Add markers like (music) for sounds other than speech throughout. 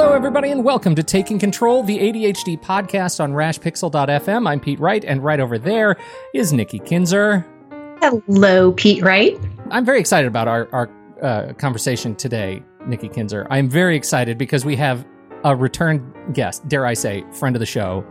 Hello, everybody, and welcome to Taking Control, the ADHD podcast on rashpixel.fm. I'm Pete Wright, and right over there is Nikki Kinzer. Hello, Pete Wright. I'm very excited about our, our uh, conversation today, Nikki Kinzer. I'm very excited because we have a return guest, dare I say, friend of the show,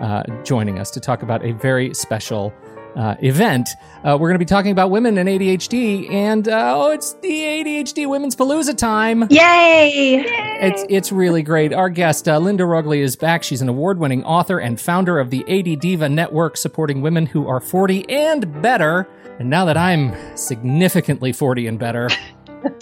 uh, joining us to talk about a very special uh, event. Uh, we're going to be talking about women and ADHD, and uh, oh, it's the ADHD Women's Palooza time! Yay! It's it's really great. Our guest uh, Linda Roggli is back. She's an award-winning author and founder of the ADDiva Network, supporting women who are 40 and better. And now that I'm significantly 40 and better. (laughs)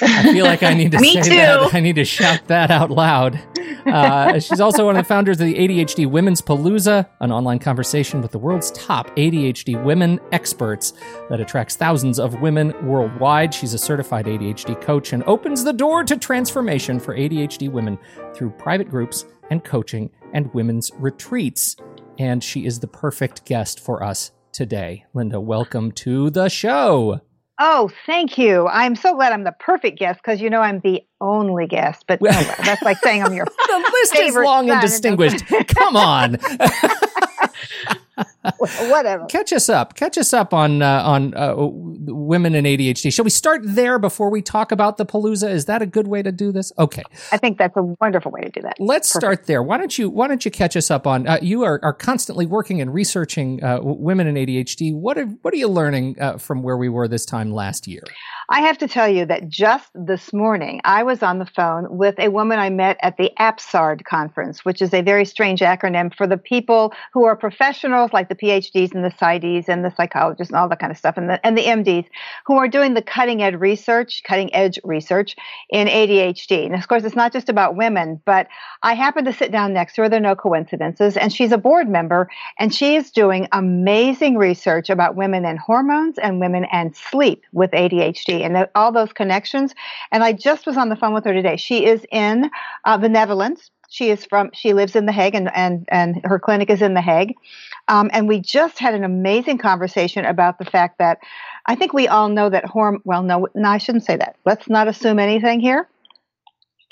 I feel like I need to (laughs) say too. that. I need to shout that out loud. Uh, she's also one of the founders of the ADHD Women's Palooza, an online conversation with the world's top ADHD women experts that attracts thousands of women worldwide. She's a certified ADHD coach and opens the door to transformation for ADHD women through private groups and coaching and women's retreats. And she is the perfect guest for us today. Linda, welcome to the show. Oh, thank you. I'm so glad I'm the perfect guest because you know I'm the only guest. But (laughs) that's like saying I'm your the list is long and distinguished. Come on. (laughs) (laughs) Whatever. Catch us up. Catch us up on uh, on uh, women and ADHD. Shall we start there before we talk about the Palooza? Is that a good way to do this? Okay, I think that's a wonderful way to do that. let's Perfect. start there. Why don't you Why don't you catch us up on? Uh, you are, are constantly working and researching uh, women and ADHD. What are What are you learning uh, from where we were this time last year? I have to tell you that just this morning, I was on the phone with a woman I met at the APSARD conference, which is a very strange acronym for the people who are professionals like the PhDs and the PsyDs and the psychologists and all that kind of stuff, and the, and the MDs who are doing the cutting edge research, cutting edge research in ADHD. And of course, it's not just about women, but I happened to sit down next to her. There are no coincidences. And she's a board member, and she is doing amazing research about women and hormones and women and sleep with ADHD and all those connections. And I just was on the phone with her today. She is in uh, the Netherlands. She is from. She lives in The Hague, and and and her clinic is in The Hague. Um, and we just had an amazing conversation about the fact that I think we all know that hormone. Well, no, no, I shouldn't say that. Let's not assume anything here.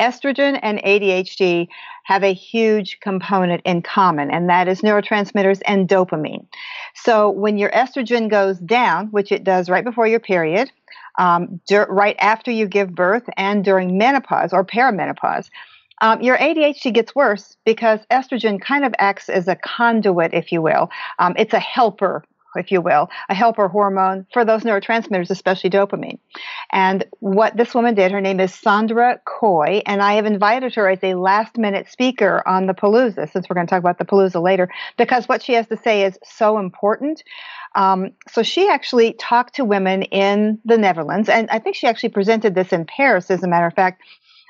Estrogen and ADHD have a huge component in common, and that is neurotransmitters and dopamine. So when your estrogen goes down, which it does right before your period, um, dur- right after you give birth, and during menopause or perimenopause, um, your ADHD gets worse because estrogen kind of acts as a conduit, if you will. Um, it's a helper, if you will, a helper hormone for those neurotransmitters, especially dopamine. And what this woman did, her name is Sandra Kooij, and I have invited her as a last minute speaker on the Palooza, since we're going to talk about the Palooza later, because what she has to say is so important. Um, so she actually talked to women in the Netherlands, and I think she actually presented this in Paris, as a matter of fact,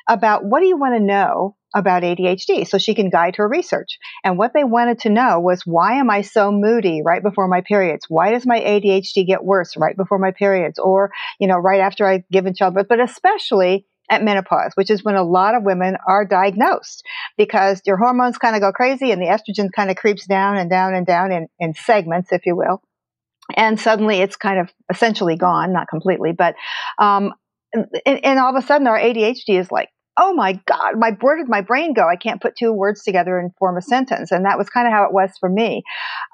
about what do you want to know about ADHD so she can guide her research. And what they wanted to know was why am I so moody right before my periods? Why does my ADHD get worse right before my periods or, you know, right after I give in childbirth, but especially at menopause, which is when a lot of women are diagnosed because your hormones kind of go crazy and the estrogen kind of creeps down and down and down in, in segments, if you will. And suddenly it's kind of essentially gone, not completely, but, um, and, and all of a sudden our ADHD is like oh my God, my, where did my brain go? I can't put two words together and form a sentence. And that was kind of how it was for me.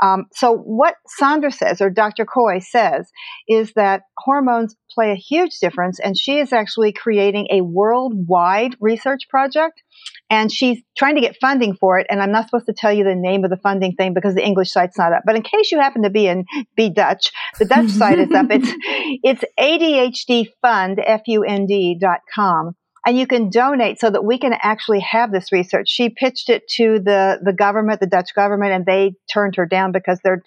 Um, so what Sandra says, or Dr. Kooij says, is that hormones play a huge difference. And she is actually creating a worldwide research project. And she's trying to get funding for it. And I'm not supposed to tell you the name of the funding thing because the English site's not up. But in case you happen to be in, be Dutch, the Dutch site is up. It's, (laughs) it's ADHDfund, F-U-N-D dot com and you can donate so that we can actually have this research. She pitched it to the, the government, the Dutch government, and they turned her down because they're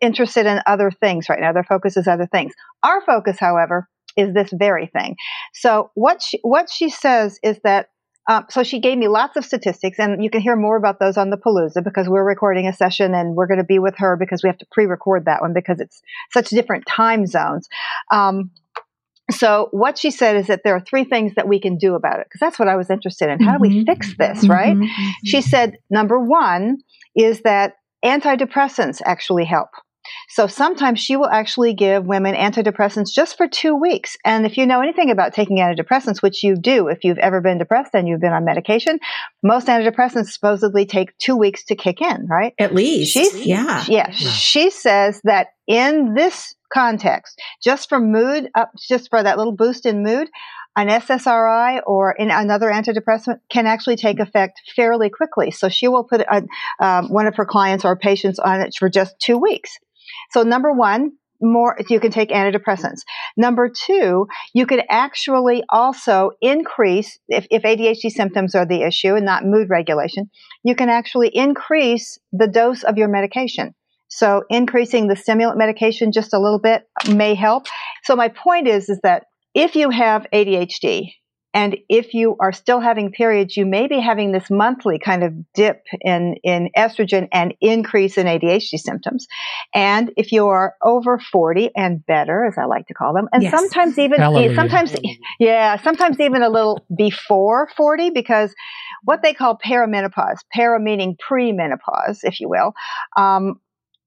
interested in other things right now. Their focus is other things. Our focus, however, is this very thing. So what she, what she says is that um, so she gave me lots of statistics, and you can hear more about those on the Palooza because we're recording a session and we're going to be with her because we have to pre-record that one because it's such different time zones. Um, so what she said is that there are three things that we can do about it because that's what I was interested in. How do we mm-hmm. fix this, mm-hmm. right? Mm-hmm. She said number 1 is that antidepressants actually help. So sometimes she will actually give women antidepressants just for two weeks. And if you know anything about taking antidepressants, which you do if you've ever been depressed and you've been on medication, most antidepressants supposedly take two weeks to kick in, right? At least. She's, yeah. yeah. She says that in this context, just for mood, up, just for that little boost in mood, an SSRI or in another antidepressant can actually take effect fairly quickly. So she will put a, um, one of her clients or patients on it for just two weeks. So number one, more you can take antidepressants. Number two, you could actually also increase if, if ADHD symptoms are the issue and not mood regulation, you can actually increase the dose of your medication. So increasing the stimulant medication just a little bit may help. So my point is, is that if you have ADHD and if you are still having periods, you may be having this monthly kind of dip in, in estrogen and increase in ADHD symptoms. And if you are over 40 and better, as I like to call them, and yes. sometimes even, Hallelujah. sometimes, yeah, sometimes even a little before 40 because what they call perimenopause, para meaning premenopause, if you will, um,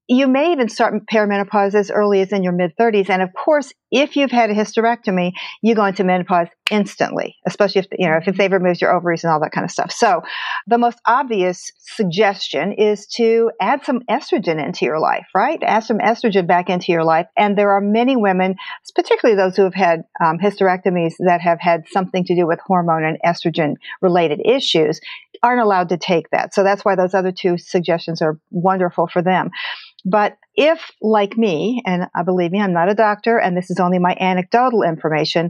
you may even start perimenopause as early as in your mid 30s. And of course, if you've had a hysterectomy, you go into menopause instantly, especially if, you know, if they've removed your ovaries and all that kind of stuff. So the most obvious suggestion is to add some estrogen into your life, right? Add some estrogen back into your life. And there are many women, particularly those who have had um, hysterectomies that have had something to do with hormone and estrogen related issues, aren't allowed to take that. So that's why those other two suggestions are wonderful for them. But if, like me, and I believe me, I'm not a doctor, and this is only my anecdotal information,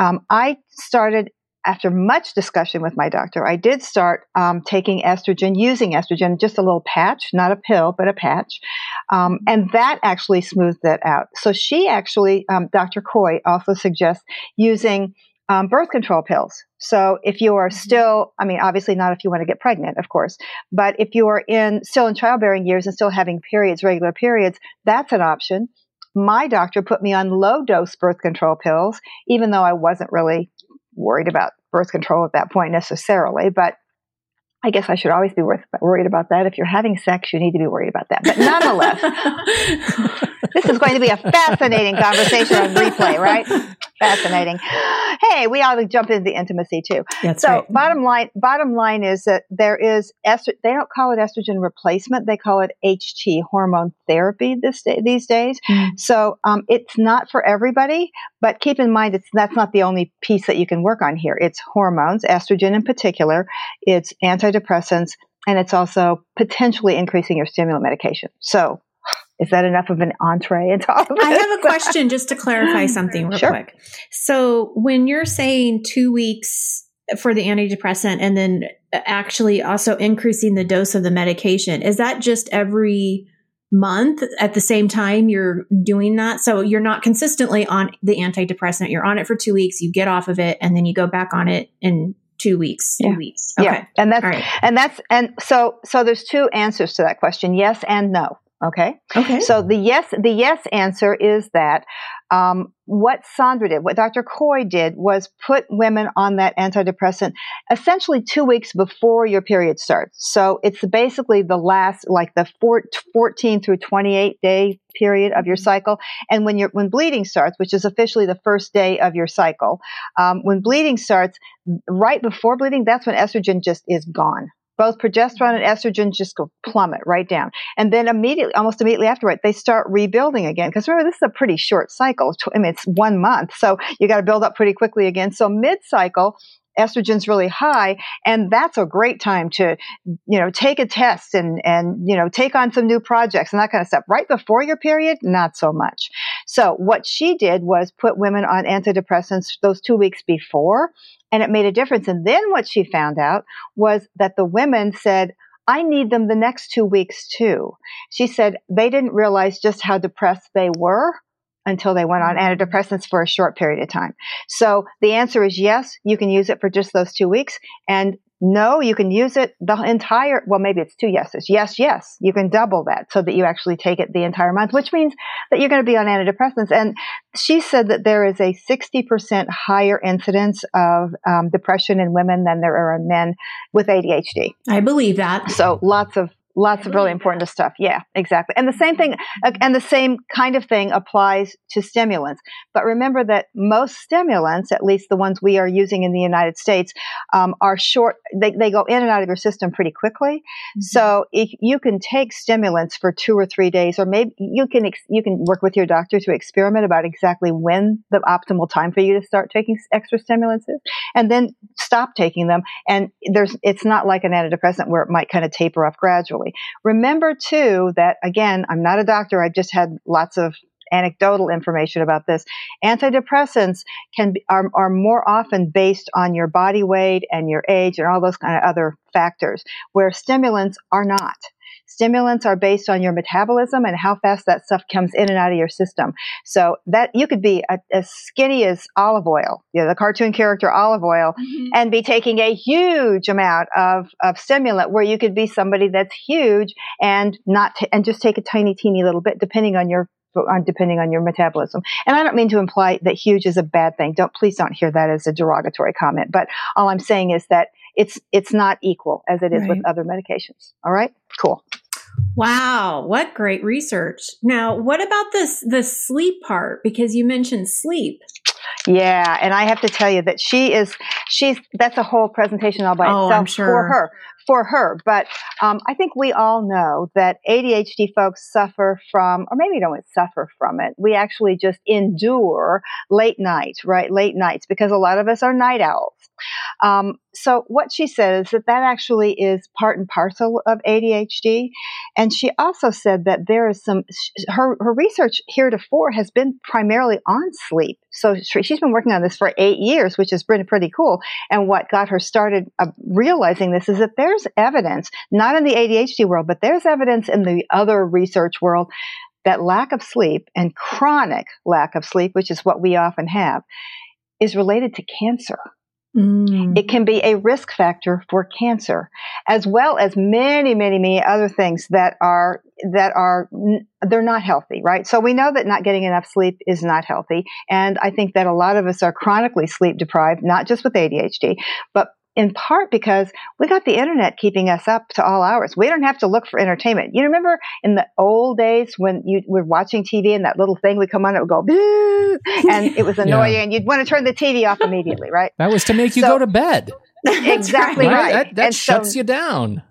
um, I started after much discussion with my doctor, I did start um, taking estrogen, using estrogen, just a little patch, not a pill, but a patch. Um, and that actually smoothed that out. So she actually, um, Dr. Kooij also suggests using um, birth control pills. So if you are mm-hmm. still, I mean, obviously not if you want to get pregnant, of course, but if you are in still in childbearing years and still having periods, regular periods, that's an option. My doctor put me on low dose birth control pills, even though I wasn't really worried about birth control at that point necessarily, but I guess I should always be worried about that. If you're having sex, you need to be worried about that. But nonetheless, (laughs) this is going to be a fascinating conversation on replay, right? Fascinating. (gasps) Hey, we ought to jump into the intimacy too. That's so right. bottom line, bottom line is that there is estro- they don't call it estrogen replacement. They call it HT hormone therapy this day, these days. Mm. So um, it's not for everybody, but keep in mind it's that's not the only piece that you can work on here. It's hormones, estrogen in particular. It's antidepressants, and it's also potentially increasing your stimulant medication. So is that enough of an entree into all of this? I have a question just to clarify (laughs) something real sure. quick. So when you're saying two weeks for the antidepressant and then actually also increasing the dose of the medication, is that just every month at the same time you're doing that? So you're not consistently on the antidepressant. You're on it for two weeks, you get off of it, and then you go back on it in two weeks two yeah. weeks okay. yeah and that's right. and that's and so so there's two answers to that question yes and no Okay. Okay. So the yes, the yes answer is that Um, what Sandra did, what Dr. Kooij did, was put women on that antidepressant essentially two weeks before your period starts. So it's basically the last, like the 14 through 28 day period of your mm-hmm. cycle. And when you're when bleeding starts, which is officially the first day of your cycle, um, when bleeding starts, right before bleeding, that's when estrogen just is gone both progesterone and estrogen just go plummet right down. And then immediately, almost immediately afterward, they start rebuilding again. Because remember, this is a pretty short cycle. I mean, it's one month. So you got to build up pretty quickly again. So mid cycle, estrogen's really high and that's a great time to you know take a test and and you know take on some new projects and that kind of stuff right before your period not so much so what she did was put women on antidepressants those 2 weeks before and it made a difference. And then what she found out was that the women said, I need them the next two weeks too. She said they didn't realize just how depressed they were until they went on mm-hmm. antidepressants for a short period of time. So the answer is yes, you can use it for just those two weeks. And no, you can use it the entire, well, maybe it's two yeses. Yes, yes. You can double that so that you actually take it the entire month, which means that you're going to be on antidepressants. And she said that there is a 60% higher incidence of um, depression in women than there are in men with ADHD. I believe that. So lots of Lots of really important stuff. Yeah, exactly. And the same thing, and the same kind of thing applies to stimulants. But remember that most stimulants, at least the ones we are using in the United States, um, are short. They, they go in and out of your system pretty quickly. Mm-hmm. So if you can take stimulants for two or three days, or maybe you can ex- you can work with your doctor to experiment about exactly when the optimal time for you to start taking extra stimulants is, and then stop taking them. And there's it's not like an antidepressant where it might kind of taper off gradually Remember too that again, I'm not a doctor. I've just had lots of anecdotal information about this. Antidepressants can be, are, are more often based on your body weight and your age and all those kind of other factors, where stimulants are not. Stimulants are based on your metabolism and how fast that stuff comes in and out of your system. So that you could be a, as skinny as Olive Oyl, you know, the cartoon character Olive Oyl, mm-hmm. and be taking a huge amount of, of stimulant where you could be somebody that's huge and not, t- and just take a tiny, teeny little bit depending on your depending on your metabolism. And I don't mean to imply that huge is a bad thing. Don't please don't hear that as a derogatory comment. But all I'm saying is that it's it's not equal as it is right. with other medications. All right, cool. Wow, what great research. Now, what about this the sleep part because you mentioned sleep. Yeah, and I have to tell you that she is she's that's a whole presentation all by oh, itself sure. for her for her. But um, I think we all know that ADHD folks suffer from, or maybe don't suffer from it. We actually just endure late nights, right? Late nights because a lot of us are night owls. Um, so what she said is that that actually is part and parcel of ADHD. And she also said that there is some, her, her research heretofore has been primarily on sleep. So she's been working on this for eight years, which has been pretty cool. And what got her started uh, realizing this is that there's evidence, not in the ADHD world, but there's evidence in the other research world that lack of sleep and chronic lack of sleep, which is what we often have, is related to cancer. Mm. It can be a risk factor for cancer, as well as many, many, many other things that are that are they're not healthy, right? So we know that not getting enough sleep is not healthy, and I think that a lot of us are chronically sleep deprived, not just with ADHD, but in part because we got the internet keeping us up to all hours. We don't have to look for entertainment. You remember in the old days when you were watching TV and that little thing would come on, it would go, and it was (laughs) annoying, yeah. and you'd want to turn the TV off (laughs) immediately, right? That was to make you so, go to bed. (laughs) Exactly right. right. That, that shuts so, you down.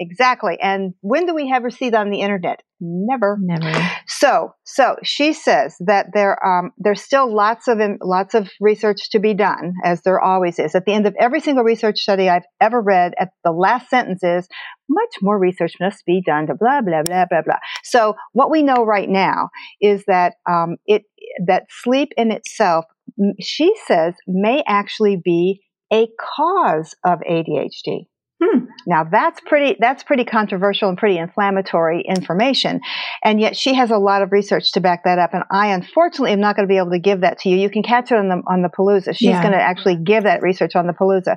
Exactly. And when do we ever see that on the internet? Never. Never. So, so she says that there, um, there's still lots of, lots of research to be done, as there always is. At the end of every single research study I've ever read, at the last sentence is, much more research must be done to blah, blah, blah, blah, blah. So what we know right now is that, um, it, that sleep in itself, she says, may actually be a cause of ADHD. Now that's pretty that's pretty controversial and pretty inflammatory information, and yet she has a lot of research to back that up. And I unfortunately am not going to be able to give that to you. You can catch it on the on the Palooza. She's yeah. going to actually give that research on the Palooza.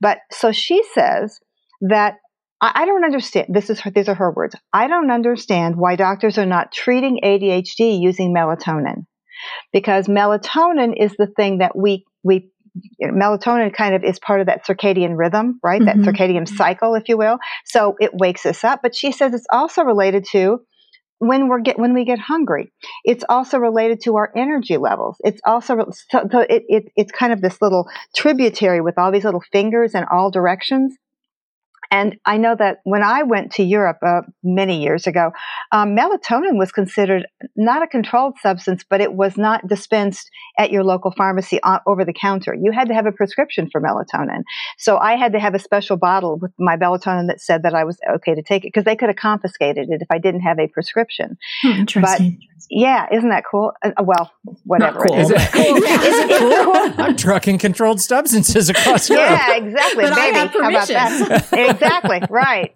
But so she says that I, I don't understand. This is her, these are her words. I don't understand why doctors are not treating ADHD using melatonin. because melatonin is the thing that we we melatonin kind of is part of that circadian rhythm, right? Mm-hmm. That circadian cycle, if you will. So it wakes us up. But she says it's also related to when we get when we get hungry. It's also related to our energy levels. It's also so, so it, it, it's kind of this little tributary with all these little fingers in all directions. And I know that when I went to Europe uh, many years ago, um, melatonin was considered not a controlled substance, but it was not dispensed at your local pharmacy on, over the counter. You had to have a prescription for melatonin. So I had to have a special bottle with my melatonin that said that I was okay to take it because they could have confiscated it if I didn't have a prescription. Hmm, interesting. But yeah, isn't that cool? Uh, well, whatever. Cool. Is it cool? (laughs) is it cool? (laughs) I'm trucking controlled substances across Europe. Yeah, exactly. But Maybe. I have How about that? (laughs) exactly. Right.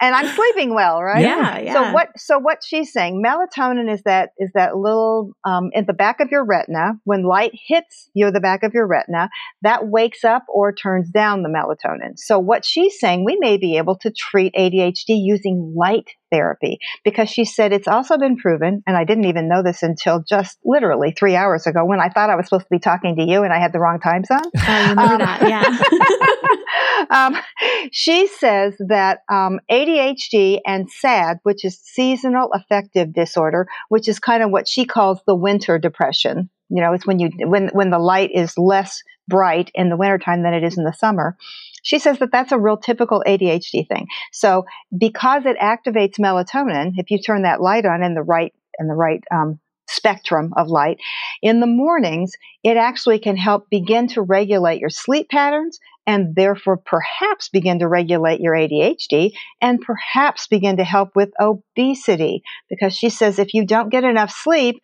And I'm sleeping well, right? Yeah, yeah. So what? So what she's saying, melatonin is that is that little um, in the back of your retina. When light hits you, the back of your retina, that wakes up or turns down the melatonin. So what she's saying, we may be able to treat ADHD using light therapy because she said it's also been proven, and I didn't even know this until just literally three hours ago when I thought I was supposed to be talking to you and I had the wrong time zone. (laughs) I remember um, that, yeah. (laughs) um, she says that um, ADHD and SAD, which is seasonal affective disorder, which is kind of what she calls the winter depression. You know, it's when you when when the light is less bright in the wintertime than it is in the summer. She says that that's a real typical ADHD thing. So because it activates melatonin, if you turn that light on in the right in the right um, spectrum of light in the mornings, it actually can help begin to regulate your sleep patterns and therefore perhaps begin to regulate your ADHD and perhaps begin to help with obesity. Because she says if you don't get enough sleep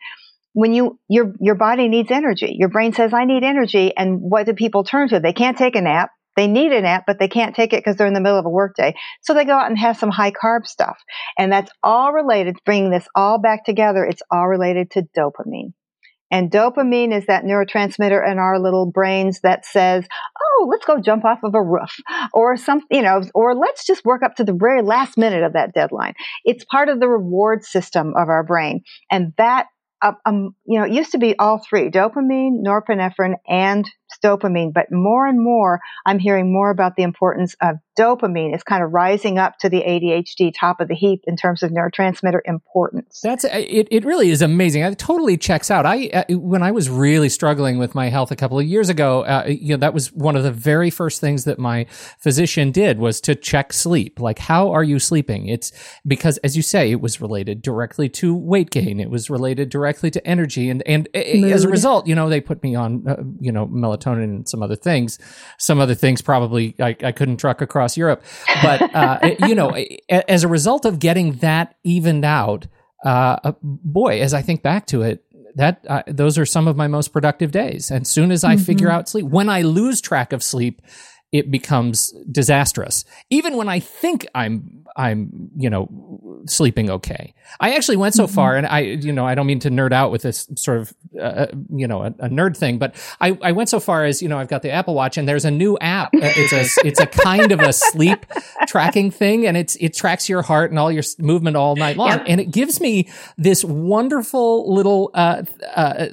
when you your your body needs energy. Your brain says i need energy and what do people turn to? They can't take a nap they need a nap, but they can't take it because they're in the middle of a workday. So they go out and have some high carb stuff. And that's all related, bringing this all back together, it's all related to dopamine. And dopamine is that neurotransmitter in our little brains that says, "Oh, let's go jump off of a roof," or some, you know, or let's just work up to the very last minute of that deadline. It's part of the reward system of our brain, and that, uh, um, you know, it used to be all three: dopamine, norepinephrine, and dopamine. But more and more, I'm hearing more about the importance of dopamine. It's kind of rising up to the ADHD top of the heap in terms of neurotransmitter importance. That's it. It really is amazing. It totally checks out. I uh, when I was really struggling with my health a couple of years ago, uh, you know, that was one of the very first things that my physician did was to check sleep. Like, how are you sleeping? It's because, as you say, it was related directly to weight gain. It was related directly to energy, and and Mood. as a result, you know, they put me on, uh, you know, melatonin melatonin and some other things. Some other things probably I, I couldn't truck across Europe, but (laughs) uh, you know, as a result of getting that evened out, uh, uh, boy, as I think back to it, that uh, those are some of my most productive days. And soon as I mm-hmm. figure out sleep, when I lose track of sleep, it becomes disastrous. Even when I think I'm I'm you know sleeping okay. I actually went so mm-hmm. far, and I you know I don't mean to nerd out with this sort of uh, uh, you know a, a, nerd thing, but I, I went so far as you know I've got the Apple Watch, and there's a new app. It's a (laughs) it's a kind of a sleep tracking thing, and it's it tracks your heart and all your movement all night long, and it gives me this wonderful little uh, uh,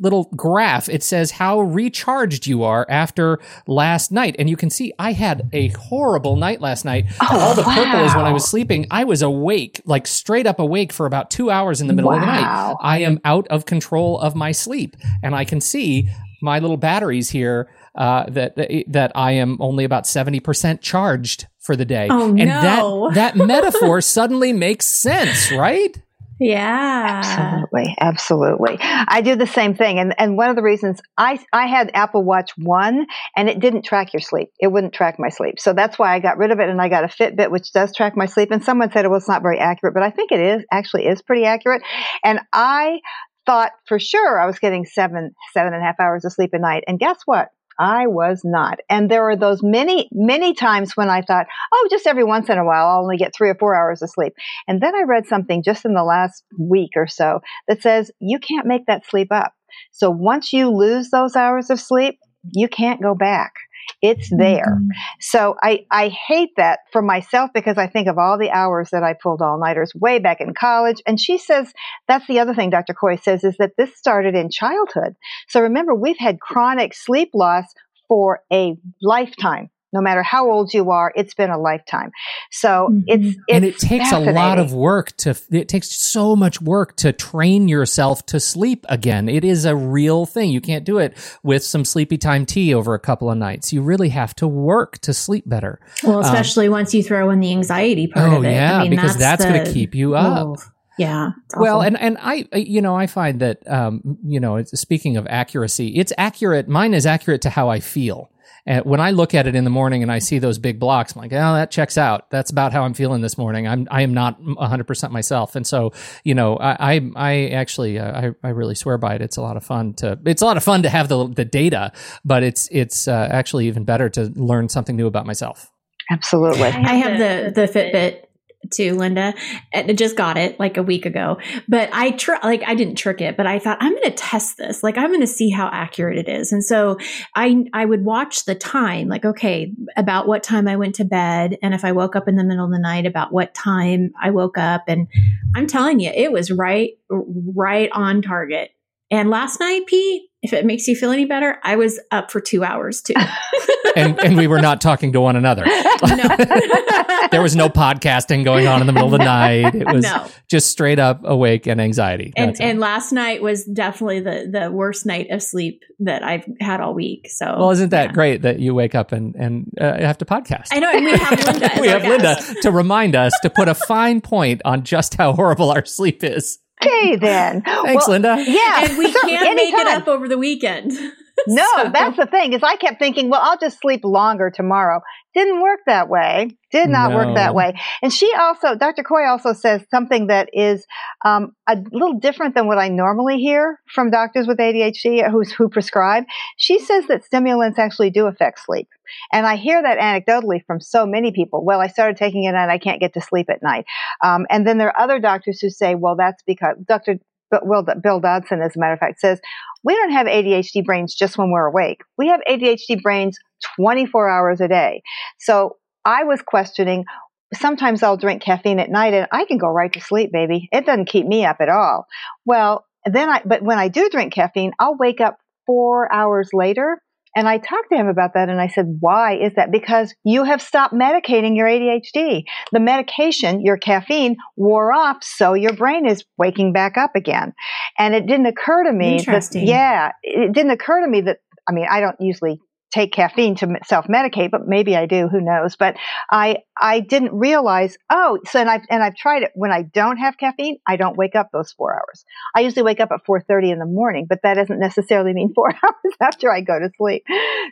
little graph. It says how recharged you are after last night, and you can see I had a horrible night last night. Oh, All the wow. purple is when I was sleeping. I was awake, like straight up awake for about two hours in the middle wow. of the night. I am out of control of my sleep, and I can see my little batteries here uh, that that I am only about seventy percent charged for the day. Oh, and no. that that metaphor (laughs) suddenly makes sense, right? Yeah. Absolutely. Absolutely. I do the same thing. And and one of the reasons I I had Apple Watch 1 and it didn't track your sleep. It wouldn't track my sleep. So that's why I got rid of it and I got a Fitbit which does track my sleep. And someone said it was not very accurate, but I think it is actually is pretty accurate. And I thought for sure I was getting seven, seven and a half hours of sleep a night. And guess what? I was not. And there were those many, many times when I thought, oh, just every once in a while, I'll only get three or four hours of sleep. And then I read something just in the last week or so that says you can't make that sleep up. So once you lose those hours of sleep, you can't go back. It's there. Mhm. So I, I hate that for myself because I think of all the hours that I pulled all nighters way back in college. And she says that's the other thing Dr. Kooij says is that this started in childhood. So remember, we've had chronic sleep loss for a lifetime. No matter how old you are, it's been a lifetime. So Mhm. it's, it's and it takes a lot of work to it takes so much work to train yourself to sleep again it is a real thing you can't do it with some sleepy time tea over a couple of nights you really have to work to sleep better Well, especially once you throw in the anxiety part Um, Oh, of it. yeah, I mean, because that's gonna keep you up. Oh, yeah. it's well and and i you know i find that um you know speaking of accuracy it's accurate mine is accurate to how i feel and when I look at it in the morning and I see those big blocks, I'm like, oh, that checks out. That's about how I'm feeling this morning. I'm I am not 100 percent myself, and so you know, I I, I actually uh, I I really swear by it. It's a lot of fun to it's a lot of fun to have the the data, but it's it's uh, actually even better to learn something new about myself. Absolutely. I have the the Fitbit too, Linda. And I just got it like a week ago. But I tr- like I didn't trick it, but I thought I'm going to test this. Like I'm going to see how accurate it is. And so I I would watch the time, like okay, about what time I went to bed, and if I woke up in the middle of the night, about what time I woke up. And I'm telling you, it was right right on target. And last night, Pete, if it makes you feel any better, I was up for two hours too. (laughs) And and we were not talking to one another. (laughs) (laughs) No. (laughs) there was no podcasting going on in the middle of the night. It was no. just straight up awake and anxiety. and and last night was definitely the the worst night of sleep that I've had all week. So well, isn't that yeah. great that you wake up and and uh, have to podcast? I know, and we have Linda. (laughs) We our have Linda to remind us to put a fine point on just how horrible our sleep is. Okay, then. Thanks, Well, Linda. Yeah. and we so can't make it up over the weekend. (laughs) No, So- that's the thing. Is I kept thinking, well, I'll just sleep longer tomorrow. Didn't work that way. Did not No. work that way. And she also, Dr. Kooij also says something that is um, a little different than what I normally hear from doctors with ADHD who's who prescribe. She says that stimulants actually do affect sleep. And I hear that anecdotally from so many people. Well, I started taking it and I can't get to sleep at night. Um, and then there are other doctors who say, well, that's because Dr. B- Will- Bill Dodson, as a matter of fact, says we don't have ADHD brains just when we're awake. We have ADHD brains 24 hours a day. So I was questioning. Sometimes I'll drink caffeine at night and I can go right to sleep, baby. It doesn't keep me up at all. Well, then I, but when I do drink caffeine, I'll wake up four hours later. And I talked to him about that and I said, why is that? Because you have stopped medicating your ADHD. The medication, your caffeine, wore off, so your brain is waking back up again. And it didn't occur to me that, Interesting. yeah, it didn't occur to me that, I mean, I don't usually take caffeine to self medicate, but maybe I do. Who knows? But I I didn't realize. Oh, so and I've and I've tried it. When I don't have caffeine, I don't wake up those four hours. I usually wake up at four thirty in the morning, but that doesn't necessarily mean (laughs) four hours after I go to sleep.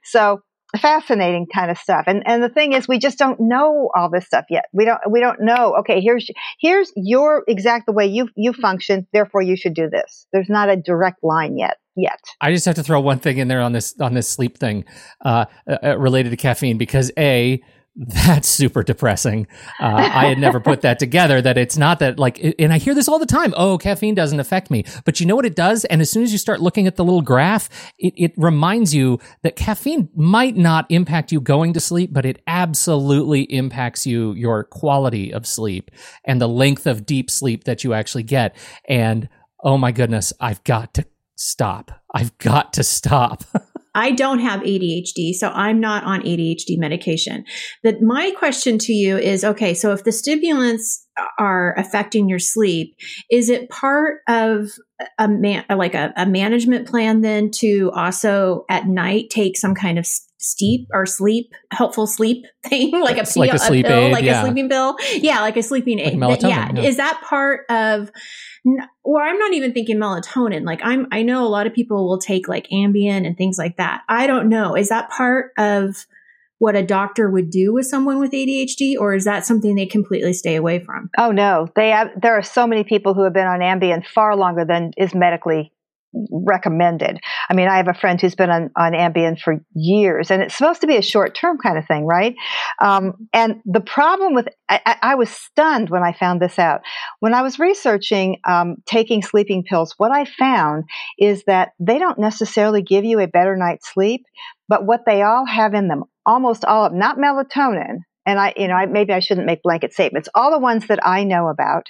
So fascinating kind of stuff. And and the thing is, we just don't know all this stuff yet. We don't we don't know. Okay, here's here's your exact the way you you function. Therefore, you should do this. There's not a direct line yet. Yet. I just have to throw one thing in there on this on this sleep thing uh, uh, related to caffeine because a that's super depressing. Uh, I had never put that (laughs) together. That it's not that like, and I hear this all the time. Oh, caffeine doesn't affect me, but you know what it does. And as soon as you start looking at the little graph, it, it reminds you that caffeine might not impact you going to sleep, but it absolutely impacts you your quality of sleep and the length of deep sleep that you actually get. And oh my goodness, I've got to stop. I've got to stop. (laughs) I don't have ADHD, so I'm not on ADHD medication. That my question to you is okay, so if the stimulants are affecting your sleep, is it part of a man like a, a management plan then to also at night take some kind of steep or sleep helpful sleep (laughs) thing like a, like a pill, sleep pill, aid, like yeah. a sleeping pill yeah like a sleeping Like aid melatonin, yeah. yeah. is that part of or i'm not even thinking melatonin. Like i'm i know a lot of people will take like ambien and things like that. I don't know. Is that part of what a doctor would do with someone with adhd or is that something they completely stay away from? Oh no, they have. There are so many people who have been on Ambien far longer than is medically recommended. I mean, I have a friend who's been on, on Ambien for years, and it's supposed to be a short term kind of thing, right? Um, and the problem with, I, I- was stunned when I found this out. When I was researching um, taking sleeping pills, what I found is that they don't necessarily give you a better night's sleep. but what they all have in them, almost all of not melatonin, and I, you know, I, maybe I shouldn't make blanket statements. All the ones that I know about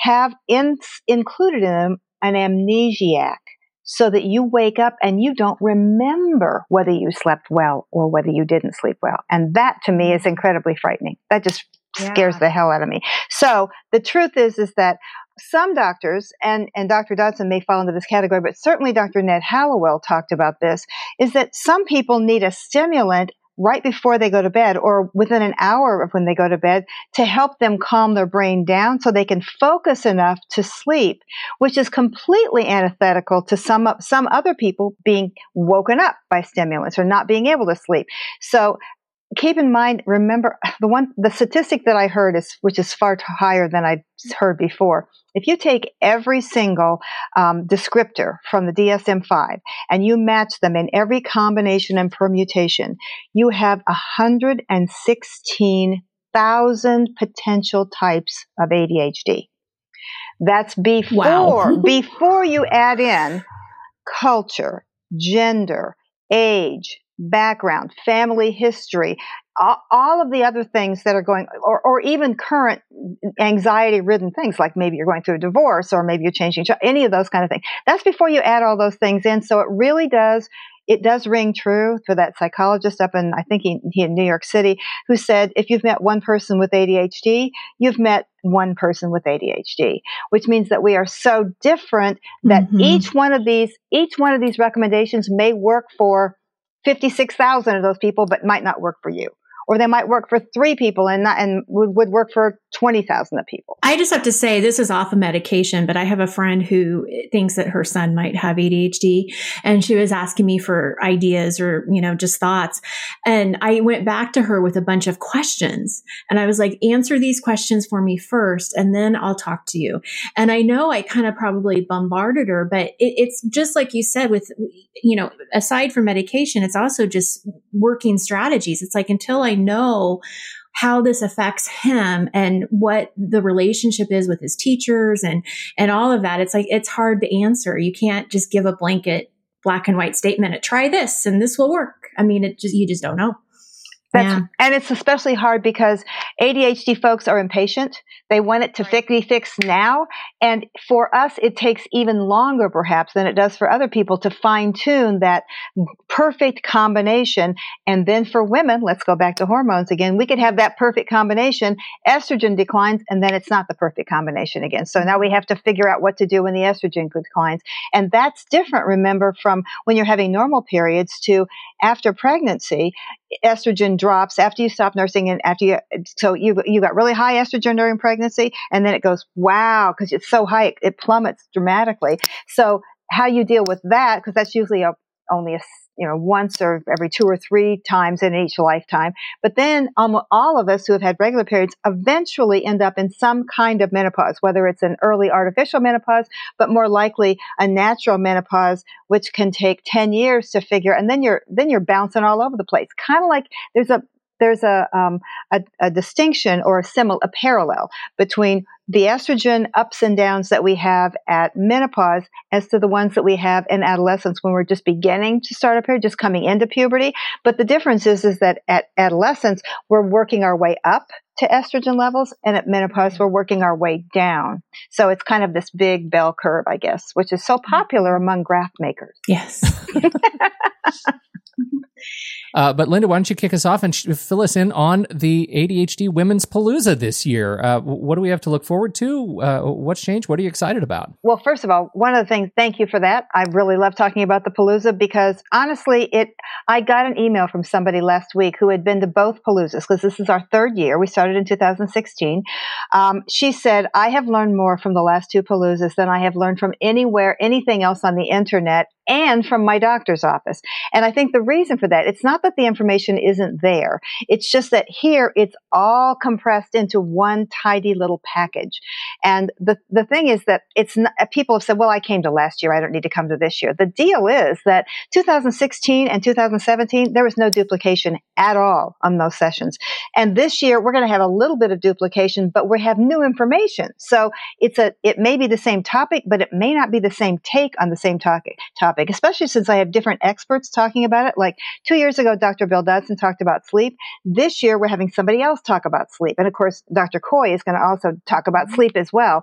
have in, included in them an amnesiac so that you wake up and you don't remember whether you slept well or whether you didn't sleep well. And that to me is incredibly frightening. That just yeah. scares the hell out of me. So the truth is, is that some doctors, and, and Dr. Dodson may fall into this category, but certainly Dr. Ned Hallowell talked about this, is that some people need a stimulant right before they go to bed or within an hour of when they go to bed to help them calm their brain down so they can focus enough to sleep, which is completely antithetical to some, some other people being woken up by stimulants or not being able to sleep. So keep in mind, remember the one, the statistic that I heard is, which is far higher than I've heard before. If you take every single um, descriptor from the DSM-5 and you match them in every combination and permutation, you have 116,000 potential types of ADHD. That's before wow. (laughs) before you add in culture, gender, age, background, family history, all of the other things that are going, or, or even current anxiety ridden things, like maybe you're going through a divorce or maybe you're changing, any of those kind of things. That's before you add all those things in. So it really does, it does ring true for that psychologist up in, I think he, he in New York City, who said, if you've met one person with ADHD, you've met one person with ADHD, which means that we are so different that mm-hmm. each one of these, each one of these recommendations may work for 56,000 of those people, but might not work for you or they might work for three people and not, and would, would work for 20,000 of people. I just have to say this is off of medication, but I have a friend who thinks that her son might have ADHD and she was asking me for ideas or, you know, just thoughts. And I went back to her with a bunch of questions and I was like, answer these questions for me first and then I'll talk to you. And I know I kind of probably bombarded her, but it, it's just like you said with, you know, aside from medication, it's also just working strategies. It's like until I know how this affects him and what the relationship is with his teachers and and all of that. It's like it's hard to answer. You can't just give a blanket black and white statement try this and this will work. I mean it just you just don't know that's, yeah. And it's especially hard because ADHD folks are impatient. They want it to right. be fixed now. And for us, it takes even longer perhaps than it does for other people to fine tune that perfect combination. And then for women, let's go back to hormones again. We could have that perfect combination. Estrogen declines and then it's not the perfect combination again. So now we have to figure out what to do when the estrogen declines. And that's different, remember, from when you're having normal periods to after pregnancy estrogen drops after you stop nursing and after you so you you got really high estrogen during pregnancy and then it goes wow because it's so high it, it plummets dramatically. So how you deal with that because that's usually a only a you know, once or every two or three times in each lifetime. But then almost all of us who have had regular periods eventually end up in some kind of menopause, whether it's an early artificial menopause, but more likely a natural menopause, which can take 10 years to figure. And then you're, then you're bouncing all over the place. Kind of like there's a, there's a, um, a, a, distinction or a similar, a parallel between the estrogen ups and downs that we have at menopause as to the ones that we have in adolescence when we're just beginning to start a period, just coming into puberty. But the difference is, is that at adolescence, we're working our way up to estrogen levels and at menopause, we're working our way down. So it's kind of this big bell curve, I guess, which is so popular among graph makers. Yes. (laughs) (laughs) Uh, but Linda, why don't you kick us off and sh- fill us in on the ADHD Women's Palooza this year? Uh, what do we have to look forward to? Uh, what's changed? What are you excited about? Well, first of all, one of the things, thank you for that. I really love talking about the Palooza because honestly, it. I got an email from somebody last week who had been to both Paloozas because this is our third year. We started in 2016. Um, she said, "I have learned more from the last two Paloozas than I have learned from anywhere, anything else on the internet." And from my doctor's office. And I think the reason for that, it's not that the information isn't there. It's just that here it's all compressed into one tidy little package. And the, the thing is that it's not, people have said, well, I came to last year. I don't need to come to this year. The deal is that 2016 and 2017, there was no duplication at all on those sessions. And this year we're going to have a little bit of duplication, but we have new information. So it's a, it may be the same topic, but it may not be the same take on the same topic. topic topic, especially since I have different experts talking about it. Like two years ago, Dr. Bill Dodson talked about sleep. This year, we're having somebody else talk about sleep. And of course, Dr. Kooij is going to also talk about mm-hmm. sleep as well.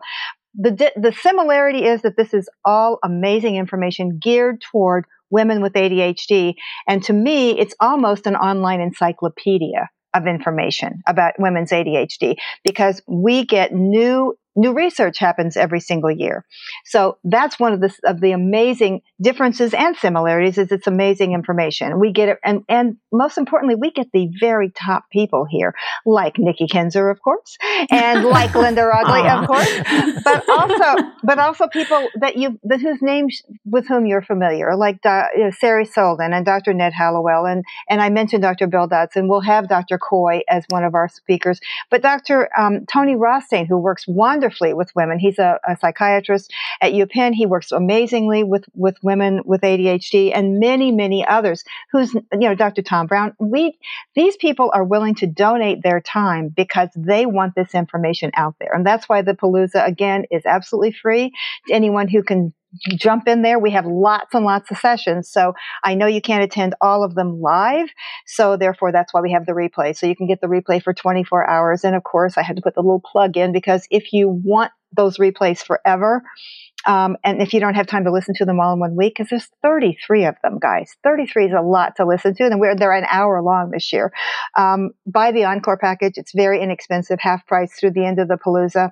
The, the similarity is that this is all amazing information geared toward women with ADHD. And to me, it's almost an online encyclopedia of information about women's ADHD because we get new new research happens every single year. So that's one of the of the amazing differences and similarities is it's amazing information. We get it and and most importantly we get the very top people here like Nikki Kinzer of course and (laughs) like Linda Roggli of course but also but also people that you that whose names with whom you're familiar like uh, you know, Sari Solden and Dr. Ned Hallowell and and I mentioned Dr. Bill Dodson. We'll have Dr. Coy as one of our speakers but Dr. Um, Tony Rothstein who works wonderfully wonderfully with women. He's a, a psychiatrist at UPenn. He works amazingly with, with women with ADHD and many, many others who's, you know, Dr. Tom Brown. We, these people are willing to donate their time because they want this information out there. And that's why the Palooza again is absolutely free to anyone who can jump in there. We have lots and lots of sessions. So I know you can't attend all of them live. So therefore, that's why we have the replay. So you can get the replay for 24 hours. And of course, I had to put the little plug in because if you want those replays forever, um, and if you don't have time to listen to them all in one week, because there's 33 of them, guys. 33 is a lot to listen to, and we're, they're an hour long this year. Um, buy the Encore package. It's very inexpensive, half price through the end of the Palooza.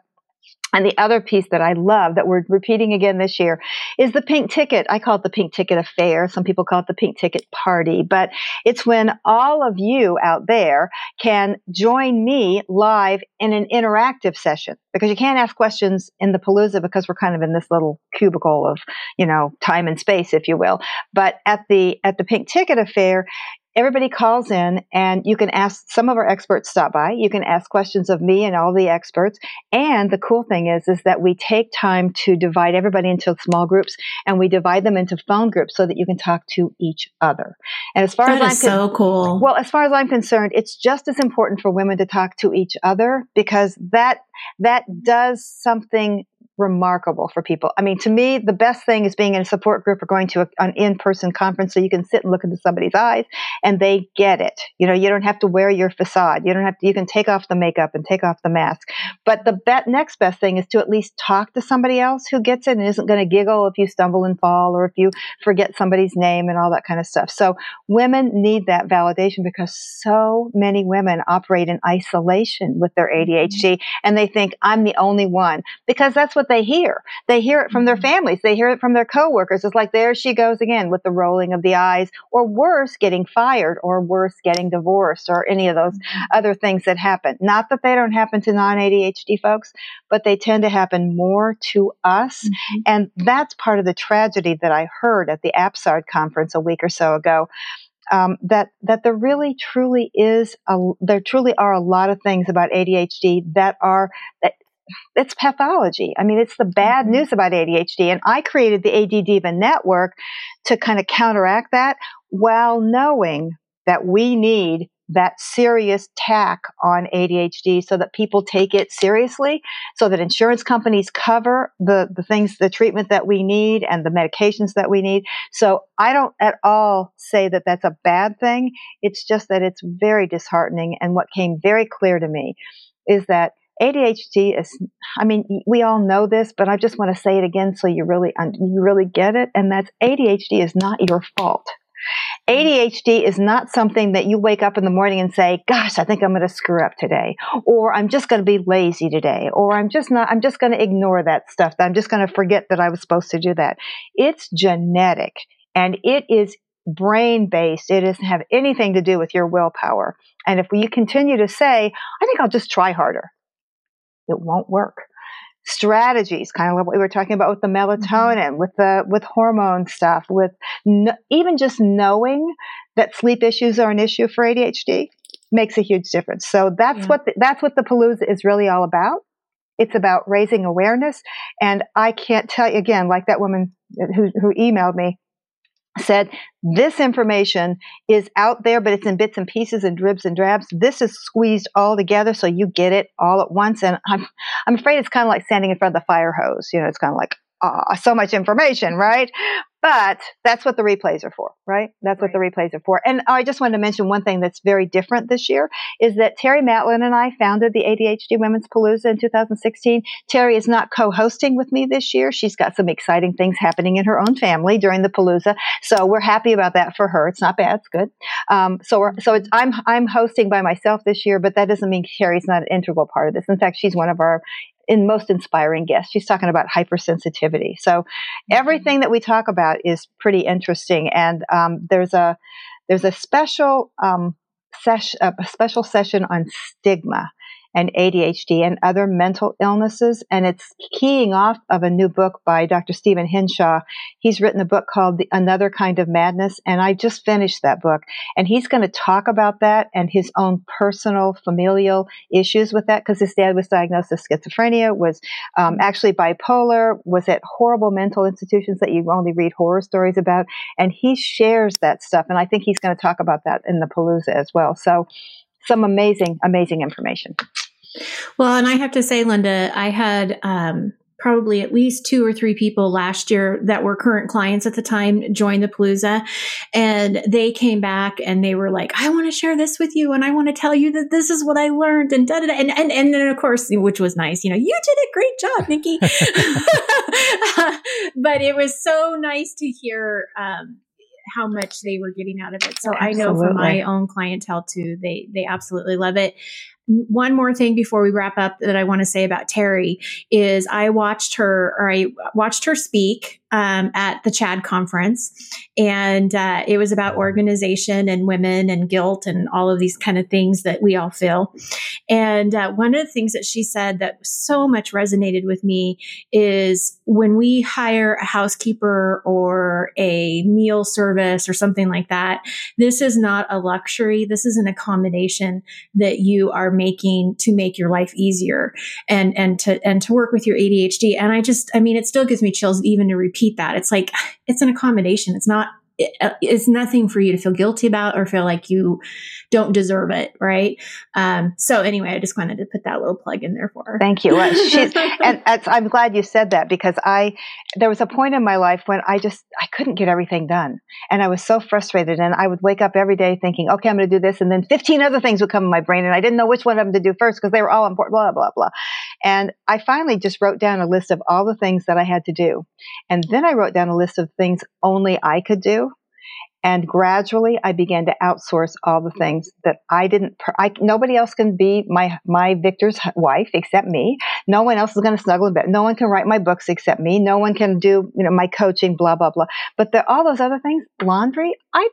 And the other piece that I love that we're repeating again this year is the pink ticket. I call it the pink ticket affair. Some people call it the pink ticket party, but it's when all of you out there can join me live in an interactive session because you can't ask questions in the Palooza because we're kind of in this little cubicle of, you know, time and space, if you will. But at the, at the pink ticket affair, everybody calls in and you can ask some of our experts stop by. You can ask questions of me and all the experts. And the cool thing is is that we take time to divide everybody into small groups and we divide them into phone groups so that you can talk to each other. And as far that as i'm con- so cool. well as far as i'm concerned it's just as important for women to talk to each other because that that does something remarkable for people. I mean, to me, the best thing is being in a support group or going to a, an in-person conference so you can sit and look into somebody's eyes and they get it. You know, you don't have to wear your facade. You don't have to, you can take off the makeup and take off the mask. But the be- next best thing is to at least talk to somebody else who gets it and isn't going to giggle if you stumble and fall or if you forget somebody's name and all that kind of stuff. So women need that validation because so many women operate in isolation with their ADHD and they think I'm the only one because that's what what they hear. They hear it from their mm-hmm. families. They hear it from their coworkers. It's like there she goes again with the rolling of the eyes, or worse, getting fired, or worse, getting divorced, or any of those mm-hmm. other things that happen. Not that they don't happen to non ADHD folks, but they tend to happen more to us. Mm-hmm. And that's part of the tragedy that I heard at the APSARD conference a week or so ago. Um, that that there really truly is a, there truly are a lot of things about ADHD that are that it's pathology. I mean, it's the bad mm-hmm. news about ADHD. And I created the ADDiva network to kind of counteract that while knowing that we need that serious tack on ADHD so that people take it seriously, so that insurance companies cover the, the things, the treatment that we need and the medications that we need. So I don't at all say that that's a bad thing. It's just that it's very disheartening. And what came very clear to me is that ADHD is, I mean, we all know this, but I just want to say it again so you really, you really get it. And that's ADHD is not your fault. ADHD is not something that you wake up in the morning and say, gosh, I think I'm going to screw up today, or I'm just going to be lazy today, or I'm just not, I'm just going to ignore that stuff. I'm just going to forget that I was supposed to do that. It's genetic and it is brain based. It doesn't have anything to do with your willpower. And if you continue to say, I think I'll just try harder it won't work. Strategies, kind of like what we were talking about with the melatonin, mm-hmm. with the with hormone stuff, with no, even just knowing that sleep issues are an issue for ADHD makes a huge difference. So that's yeah. what the, that's what the Palooza is really all about. It's about raising awareness, and I can't tell you again, like that woman who who emailed me said this information is out there, but it's in bits and pieces and dribs and drabs. This is squeezed all together so you get it all at once. And I'm, I'm afraid it's kind of like standing in front of the fire hose. You know, it's kind of like, uh, so much information, right? But that's what the replays are for, right? That's what the replays are for. And I just wanted to mention one thing that's very different this year is that Terry Matlen and I founded the ADHD Women's Palooza in 2016. Terry is not co-hosting with me this year. She's got some exciting things happening in her own family during the Palooza, so we're happy about that for her. It's not bad; it's good. Um, so, we're, so it's, I'm I'm hosting by myself this year, but that doesn't mean Terry's not an integral part of this. In fact, she's one of our in most inspiring guest. She's talking about hypersensitivity. So mm-hmm. everything that we talk about is pretty interesting. And um, there's a there's a special um, session a special session on stigma and ADHD and other mental illnesses. And it's keying off of a new book by Dr. Stephen Hinshaw. He's written a book called the Another Kind of Madness. And I just finished that book. And he's going to talk about that and his own personal familial issues with that because his dad was diagnosed with schizophrenia, was um, actually bipolar, was at horrible mental institutions that you only read horror stories about. And he shares that stuff. And I think he's going to talk about that in the Palooza as well. So some amazing, amazing information. Well, and I have to say, Linda, I had um, probably at least two or three people last year that were current clients at the time join the Palooza. And they came back and they were like, I want to share this with you. And I want to tell you that this is what I learned and da da da. And, and, and then, of course, which was nice, you know, you did a great job, Nikki. (laughs) (laughs) but it was so nice to hear, um, how much they were getting out of it. So absolutely. I know from my own clientele too, they they absolutely love it one more thing before we wrap up that I want to say about Terry is I watched her or I watched her speak um, at the CHADD conference, and uh, it was about organization and women and guilt and all of these kind of things that we all feel. And uh, one of the things that she said that so much resonated with me is when we hire a housekeeper or a meal service or something like that, this is not a luxury. This is an accommodation that you are making to make your life easier and and to and to work with your ADHD. And I just, I mean, it still gives me chills even to repeat that. It's like (sighs) it's an accommodation. It's not uh, it's nothing for you to feel guilty about or feel like you don't deserve it, right? Um, so anyway, I just wanted to put that little plug in there for her. Thank you. (laughs) and I'm glad you said that because I there was a point in my life when I just I couldn't get everything done, and I was so frustrated. And I would wake up every day thinking, okay, I'm going to do this, and then 15 other things would come in my brain, and I didn't know which one of them to do first because they were all important. Blah blah blah. And I finally just wrote down a list of all the things that I had to do, and then I wrote down a list of things only I could do and gradually I began to outsource all the things that I didn't, I, nobody else can be my, my Victor's wife except me. No one else is going to snuggle in bed. No one can write my books except me. No one can do, you know, my coaching, blah, blah, blah. But the, all those other things, laundry, I,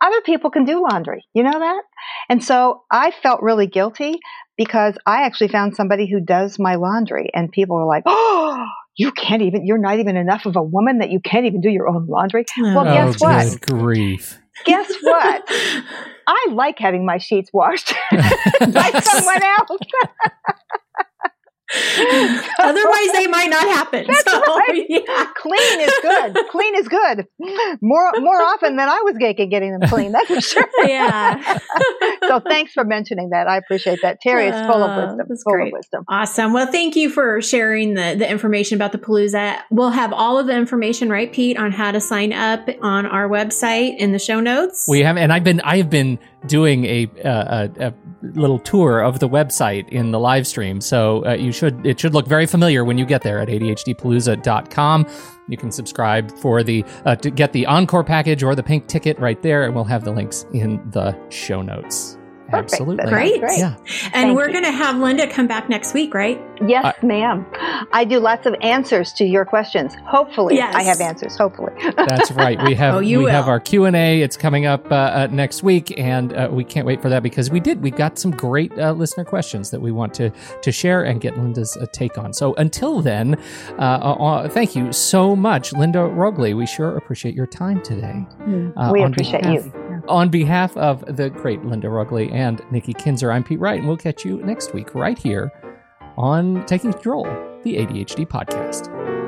other people can do laundry. You know that? And so I felt really guilty because I actually found somebody who does my laundry and people were like, Oh, you can't even, you're not even enough of a woman that you can't even do your own laundry. Well, oh, guess what? grief. Guess what? (laughs) I like having my sheets washed (laughs) (laughs) by someone else. Otherwise, they might not happen. That's so, right. (laughs) Yeah. Clean is good. Clean is good. More more often than I was getting them clean. That's for sure. (laughs) Yeah. (laughs) so thanks for mentioning that. I appreciate that. Terry is full of wisdom. That's full great. of wisdom. Awesome. Well, thank you for sharing the the information about the Palooza. We'll have all of the information, right, Pete, on how to sign up on our website in the show notes. We have, and I've been I have been doing a, uh, a, a little tour of the website in the live stream. So uh, you should it should look very familiar when you get there at ADHDpalooza.com. You can subscribe for the uh, to get the encore package or the pink ticket right there, and we'll have the links in the show notes. Perfect. Absolutely. Great. Great. Yeah. And Thank we're going to have Linda come back next week, right? Yes, uh, ma'am. I do lots of answers to your questions. Hopefully, yes. I have answers. Hopefully. (laughs) That's right. We have oh, we will. have our Q&A. It's coming up uh, uh, next week and uh, we can't wait for that because we did we got some great uh, listener questions that we want to to share and get Linda's uh, take on. So until then, thank you so much Linda Roggli. We sure appreciate your time today. Mm, we appreciate behalf, you. On behalf of the great Linda Roggli and Nikki Kinzer, I'm Pete Wright, and we'll catch you next week right here on Taking Control, the ADHD podcast.